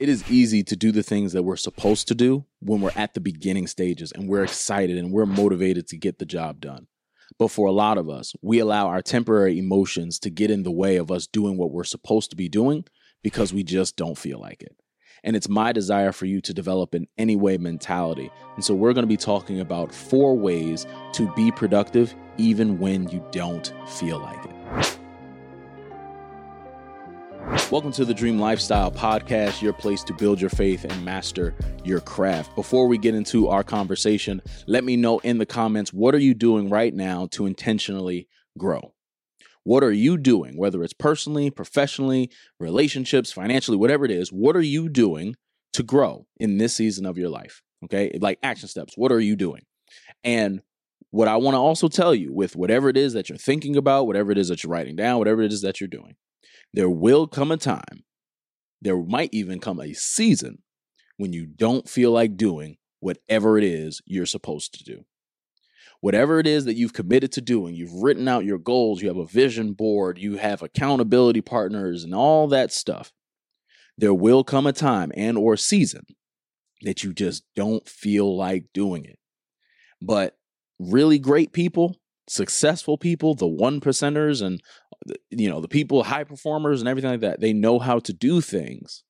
it is easy to do the things that we're supposed to do when we're at the beginning stages and we're excited and we're motivated to get the job done. But for a lot of us, we allow our temporary emotions to get in the way of us doing what we're supposed to be doing because we just don't feel like it. And it's my desire for you to develop an anyway mentality. And so we're going to be talking about four ways to be productive even when you don't feel like it. Welcome to the Dream Lifestyle Podcast, your place to build your faith and master your craft. Before we get into our conversation, let me know in the comments what are you doing right now to intentionally grow? What are you doing, whether it's personally, professionally, relationships, financially, whatever it is? What are you doing to grow in this season of your life? Okay, like action steps. What are you doing? And what I want to also tell you with whatever it is that you're thinking about, whatever it is that you're writing down, whatever it is that you're doing, there will come a time, there might even come a season when you don't feel like doing whatever it is you're supposed to do. Whatever it is that you've committed to doing, you've written out your goals, you have a vision board, you have accountability partners and all that stuff. There will come a time and or season that you just don't feel like doing it. But really great people, successful people, the one percenters and uh, you know, the people, high performers and everything like that, they know how to do things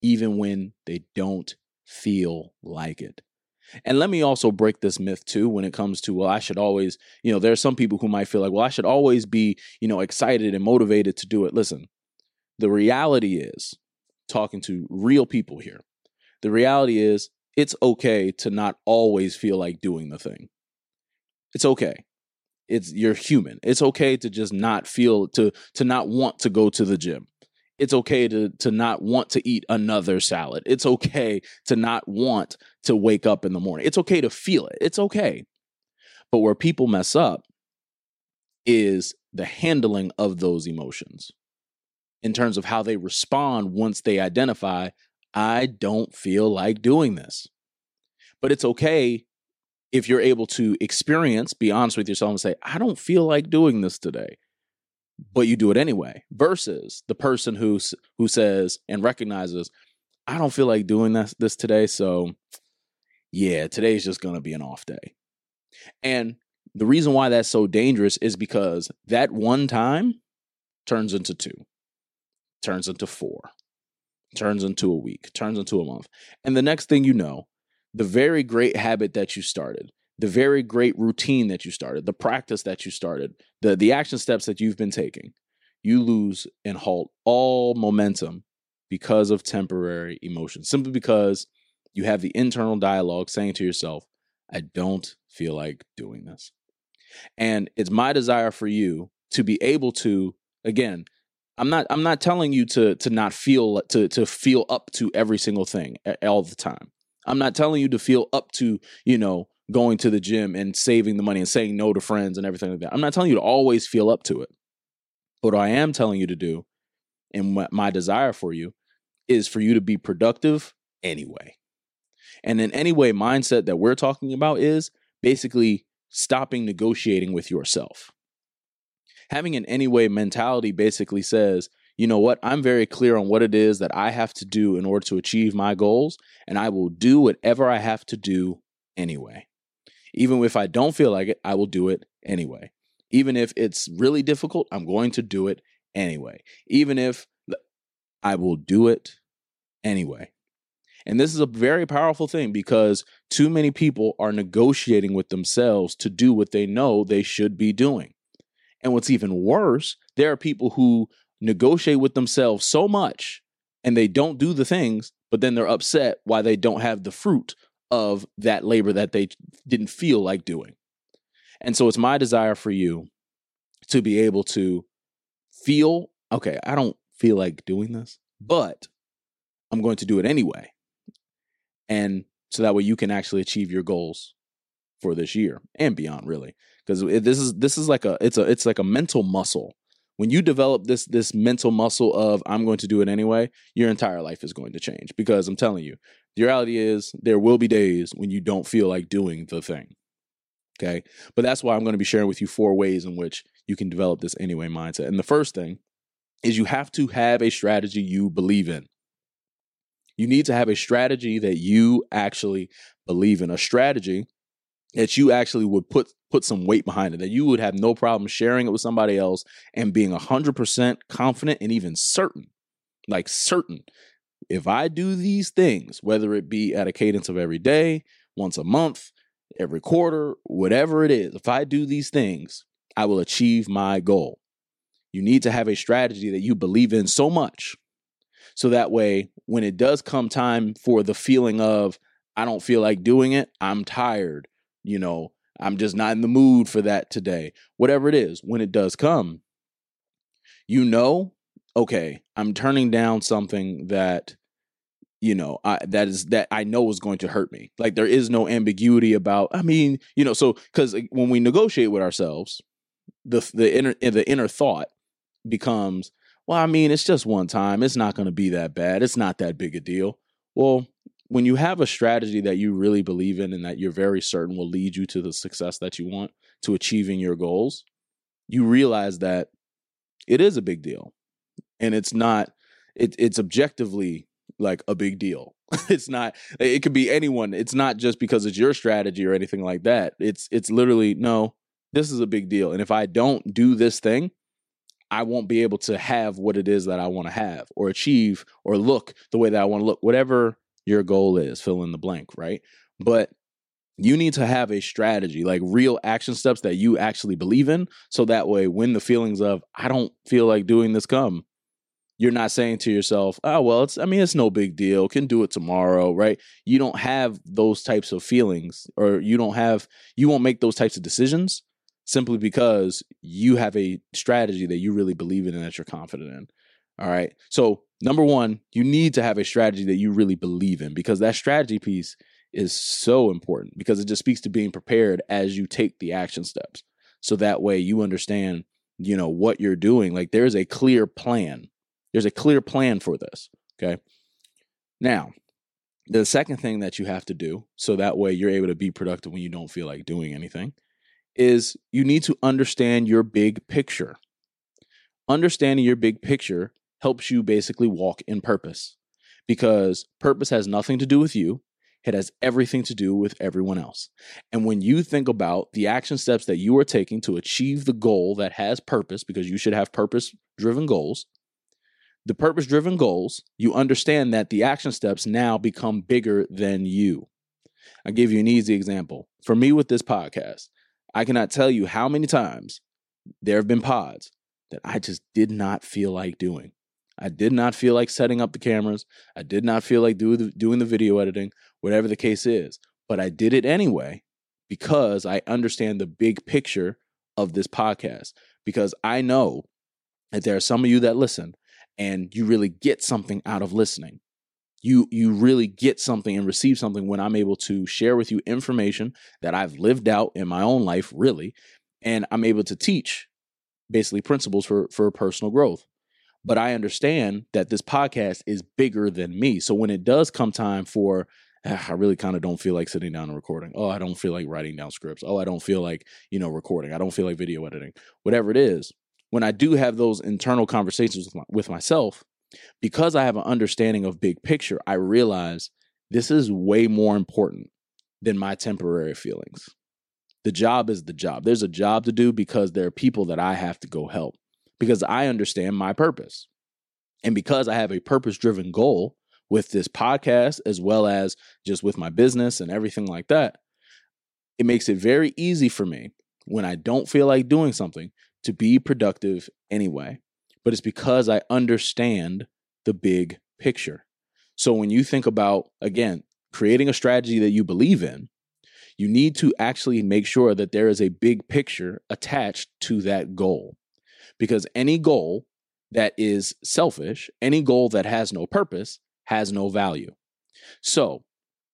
even when they don't feel like it. And let me also break this myth too when it comes to, well, I should always, you know, there are some people who might feel like, well, I should always be, you know, excited and motivated to do it. Listen, the reality is, talking to real people here, the reality is it's okay to not always feel like doing the thing. It's okay it's you're human. It's okay to just not feel to to not want to go to the gym. It's okay to to not want to eat another salad. It's okay to not want to wake up in the morning. It's okay to feel it. It's okay. But where people mess up is the handling of those emotions. In terms of how they respond once they identify i don't feel like doing this. But it's okay if you're able to experience, be honest with yourself and say, I don't feel like doing this today, but you do it anyway, versus the person who who says and recognizes, I don't feel like doing this this today, so yeah, today's just going to be an off day. And the reason why that's so dangerous is because that one time turns into two, turns into four, turns into a week, turns into a month. And the next thing you know, the very great habit that you started, the very great routine that you started, the practice that you started, the, the action steps that you've been taking, you lose and halt all momentum because of temporary emotion, simply because you have the internal dialogue saying to yourself, I don't feel like doing this. And it's my desire for you to be able to, again, I'm not I'm not telling you to to not feel to to feel up to every single thing all the time. I'm not telling you to feel up to, you know, going to the gym and saving the money and saying no to friends and everything like that. I'm not telling you to always feel up to it. But what I am telling you to do, and what my desire for you, is for you to be productive anyway. And in any way mindset that we're talking about is basically stopping negotiating with yourself. Having an anyway mentality basically says, you know what? I'm very clear on what it is that I have to do in order to achieve my goals, and I will do whatever I have to do anyway. Even if I don't feel like it, I will do it anyway. Even if it's really difficult, I'm going to do it anyway. Even if I will do it anyway. And this is a very powerful thing because too many people are negotiating with themselves to do what they know they should be doing. And what's even worse, there are people who negotiate with themselves so much and they don't do the things, but then they're upset why they don't have the fruit of that labor that they didn't feel like doing. And so it's my desire for you to be able to feel okay, I don't feel like doing this, but I'm going to do it anyway. And so that way you can actually achieve your goals for this year and beyond really because this is this is like a it's a it's like a mental muscle when you develop this this mental muscle of i'm going to do it anyway your entire life is going to change because i'm telling you the reality is there will be days when you don't feel like doing the thing okay? But that's why i'm going to be sharing with you four ways in which you can develop this anyway mindset and the first thing is you have to have a strategy you believe in. You need to have a strategy that you actually believe in, a strategy that you actually would put put some weight behind it, that you would have no problem sharing it with somebody else and being 100% confident and even certain, like certain. If I do these things, whether it be at a cadence of every day, once a month, every quarter, whatever it is, if I do these things, I will achieve my goal. You need to have a strategy that you believe in so much so that way, when it does come time for the feeling of, I don't feel like doing it, I'm tired, you know, I'm just not in the mood for that today, whatever it is, when it does come, you know, okay, I'm turning down something that you know I, that is that i know is going to hurt me like there is no ambiguity about i mean you know so because when we negotiate with ourselves the the inner eh, the inner thought becomes well, I mean, it's just one time. It's not going to be that bad. It's not that big a deal. Well, when you have a strategy that you really believe in and that you're very certain will lead you to the success that you want, to achieving your goals, you realize that it is a big deal. And it's not, it, it's objectively like a big deal. it's not, it could be anyone. It's not just because it's your strategy or anything like that. It's, it's literally, no, this is a big deal. And if I don't do this thing, I won't be able to have what it is that I want to have or achieve or look the way that I want to look, whatever your goal is, fill in the blank, right? But you need to have a strategy, like real action steps that you actually believe in. So that way, when the feelings of, I don't feel like doing this come, you're not saying to yourself, oh, well, it's, I mean, it's no big deal, can do it tomorrow, right? You don't have those types of feelings or you don't have, you won't make those types of decisions simply because you have a strategy that you really believe in and that you're confident in. All right. So, number one, you need to have a strategy that you really believe in because that strategy piece is so important because it just speaks to being prepared as you take the action steps. So that way you understand, you know, what you're doing. Like there's a clear plan. There's a clear plan for this. Okay. Now, the second thing that you have to do so that way you're able to be productive when you don't feel like doing anything is you need to understand your big picture. Understanding your big picture helps you basically walk in purpose because purpose has nothing to do with you. It has everything to do with everyone else. And when you think about the action steps that you are taking to achieve the goal that has purpose, because you should have purpose driven goals, the purpose driven goals, you understand that the action steps now become bigger than you. I'll give you an easy example. For me with this podcast, I cannot tell you how many times there have been pods that I just did not feel like doing. I did not feel like setting up the cameras. I did not feel like do the, doing the video editing, whatever the case is. But I did it anyway because I understand the big picture of this podcast. Because I know that there are some of you that listen and you really get something out of listening you you really get something and receive something when I'm able to share with you information that I've lived out in my own life really and I'm able to teach basically principles for for personal growth. But I understand that this podcast is bigger than me. So when it does come time for ah, I really kind of don't feel like sitting down and recording. Oh, I don't feel like writing down scripts. Oh, I don't feel like, you know, recording. I don't feel like video editing. Whatever it is. When I do have those internal conversations with, my, with myself, because I have an understanding of big picture, I realize this is way more important than my temporary feelings. The job is the job. There's a job to do because there are people that I have to go help because I understand my purpose. And because I have a purpose driven goal with this podcast, as well as just with my business and everything like that, it makes it very easy for me when I don't feel like doing something to be productive anyway but it's because I understand the big picture. So when you think about, again, creating a strategy that you believe in, you need to actually make sure that there is a big picture attached to that goal. Because any goal that is selfish, any goal that has no purpose, has no value. So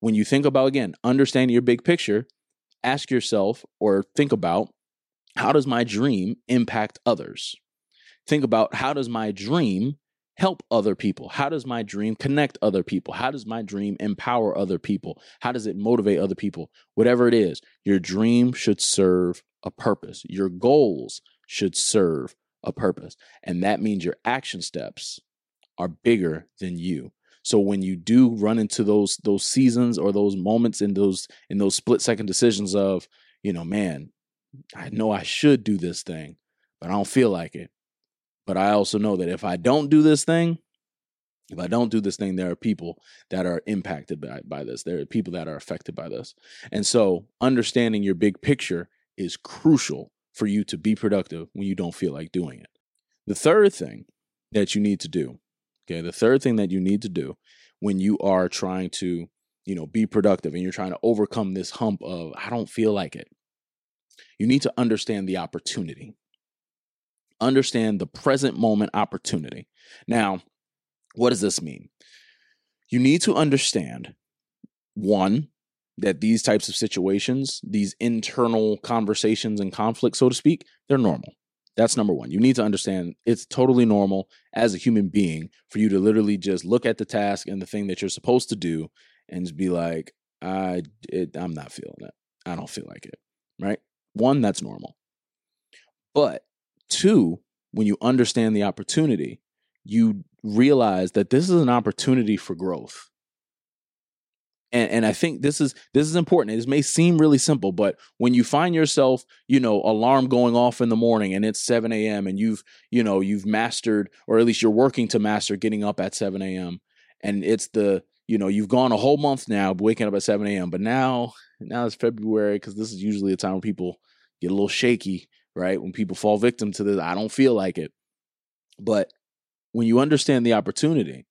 when you think about, again, understanding your big picture, ask yourself or think about how does my dream impact others? think about how does my dream help other people? How does my dream connect other people? How does my dream empower other people? How does it motivate other people? Whatever it is, your dream should serve a purpose. Your goals should serve a purpose. And that means your action steps are bigger than you. So when you do run into those those seasons or those moments in those in those split second decisions of, you know, man, I know I should do this thing, but I don't feel like it. But I also know that if I don't do this thing, if I don't do this thing, there are people that are impacted by, by this. There are people that are affected by this. And so understanding your big picture is crucial for you to be productive when you don't feel like doing it. The third thing that you need to do, okay, the third thing that you need to do when you are trying to, you know, be productive and you're trying to overcome this hump of, I don't feel like it, you need to understand the opportunity. Understand the present moment opportunity. Now, what does this mean? You need to understand one, that these types of situations, these internal conversations and conflicts, so to speak, they're normal. That's number one. You need to understand it's totally normal as a human being for you to literally just look at the task and the thing that you're supposed to do and just be like, I, it, I'm not feeling it. I don't feel like it. Right? One, that's normal. But two, when you understand the opportunity, you realize that this is an opportunity for growth. And, and I think this is this is important. It may seem really simple, but when you find yourself, you know, alarm going off in the morning and it's 7 a.m. and you've, you know, you've mastered, or at least you're working to master getting up at 7 a.m. and it's the, you know, you've gone a whole month now waking up at 7 a.m. But now, now it's February because this is usually a time when people get a little shaky, right? When people fall victim to this, I don't feel like it. But when you understand the opportunity,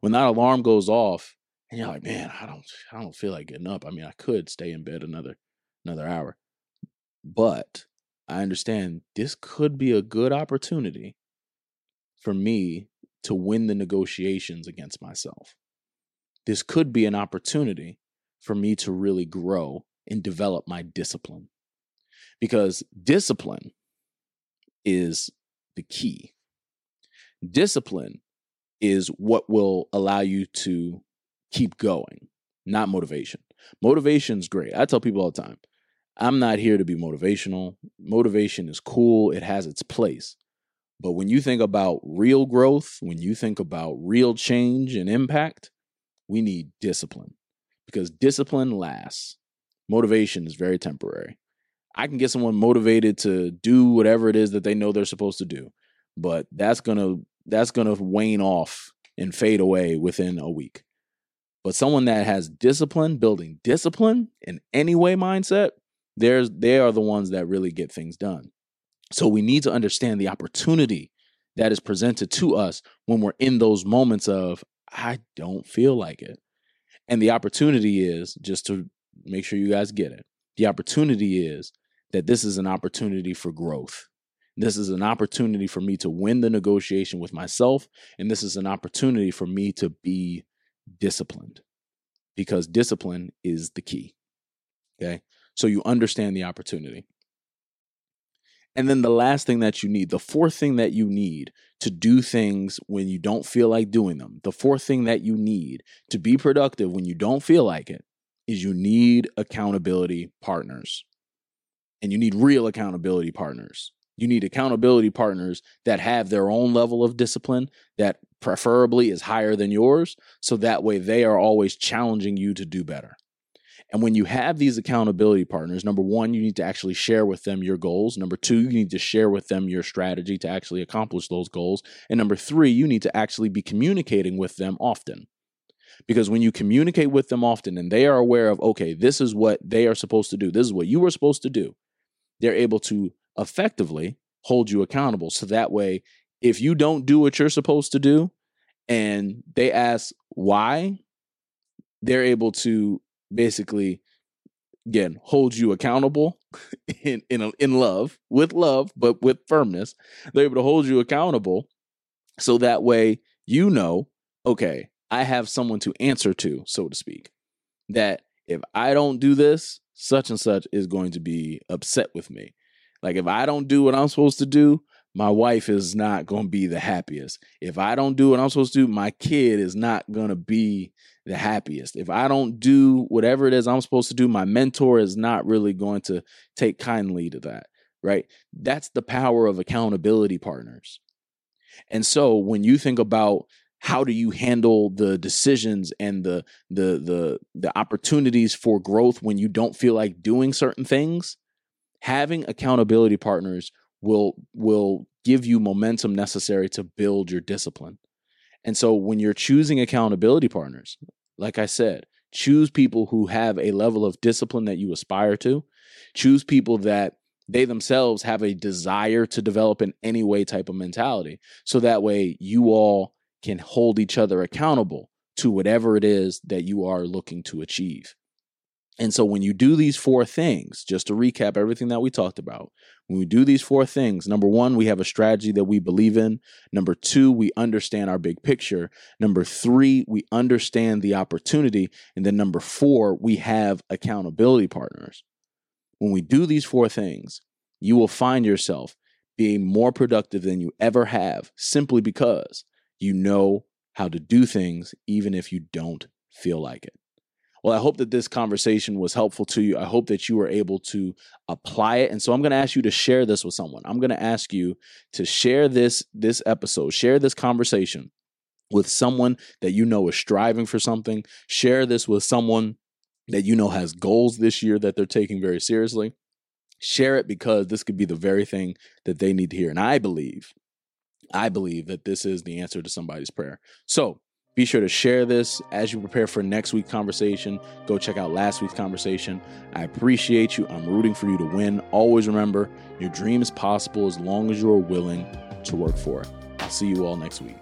when that alarm goes off and you're like, man, I don't I don't feel like getting up. I mean, I could stay in bed another another hour. But I understand this could be a good opportunity for me to win the negotiations against myself. This could be an opportunity for me to really grow and develop my discipline. Because discipline is the key Discipline is what will allow you to keep going, not motivation. Motivation's great. I tell people all the time, I'm not here to be motivational. Motivation is cool, it has its place. But when you think about real growth, when you think about real change and impact, we need discipline because discipline lasts. Motivation is very temporary. I can get someone motivated to do whatever it is that they know they're supposed to do, but that's going to that's going to wane off and fade away within a week. But someone that has discipline, building discipline in any way mindset, there's they are the ones that really get things done. So we need to understand the opportunity that is presented to us when we're in those moments of I don't feel like it. And the opportunity is just to make sure you guys get it. The opportunity is that this is an opportunity for growth. This is an opportunity for me to win the negotiation with myself. And this is an opportunity for me to be disciplined because discipline is the key. Okay. So you understand the opportunity. And then the last thing that you need, the fourth thing that you need to do things when you don't feel like doing them, the fourth thing that you need to be productive when you don't feel like it is you need accountability partners. And you need real accountability partners. You need accountability partners that have their own level of discipline that preferably is higher than yours. So that way they are always challenging you to do better. And when you have these accountability partners, number one, you need to actually share with them your goals. Number two, you need to share with them your strategy to actually accomplish those goals. And number three, you need to actually be communicating with them often. Because when you communicate with them often and they are aware of, okay, this is what they are supposed to do, this is what you were supposed to do, they're able to effectively hold you accountable. So that way, if you don't do what you're supposed to do and they ask why, they're able to basically again hold you accountable in in in love with love but with firmness they're able to hold you accountable so that way you know okay i have someone to answer to so to speak that if i don't do this such and such is going to be upset with me like if I don't do what I'm supposed to do, my wife is not going to be the happiest. If I don't do what I'm supposed to do, my kid is not going to be the happiest. If I don't do whatever it is I'm supposed to do, my mentor is not really going to take kindly to that, right? That's the power of accountability partners. And so when you think about how do you handle the decisions and the the the the opportunities for growth when you don't feel like doing certain things having accountability partners will will give you momentum necessary to build your discipline and so when you're choosing accountability partners like i said choose people who have a level of discipline that you aspire to choose people that they themselves have a desire to develop in any way type of mentality so that way you all can hold each other accountable to whatever it is that you are looking to achieve. And so when you do these four things, just to recap everything that we talked about, when we do these four things, number one, we have a strategy that we believe in. Number two, we understand our big picture. Number three, we understand the opportunity. And then number four, we have accountability partners. When we do these four things, you will find yourself being more productive than you ever have simply because you know how to do things even if you don't feel like it. Well, I hope that this conversation was helpful to you. I hope that you were able to apply it. And so I'm going to ask you to share this with someone. I'm going to ask you to share this this episode, share this conversation with someone that you know is striving for something. Share this with someone that you know has goals this year that they're taking very seriously. Share it because this could be the very thing that they need to hear. And I believe I believe that this is the answer to somebody's prayer. So be sure to share this as you prepare for next week's conversation. Go check out last week's conversation. I appreciate you. I'm rooting for you to win. Always remember your dream is possible as long as you are willing to work for it. I'll see you all next week.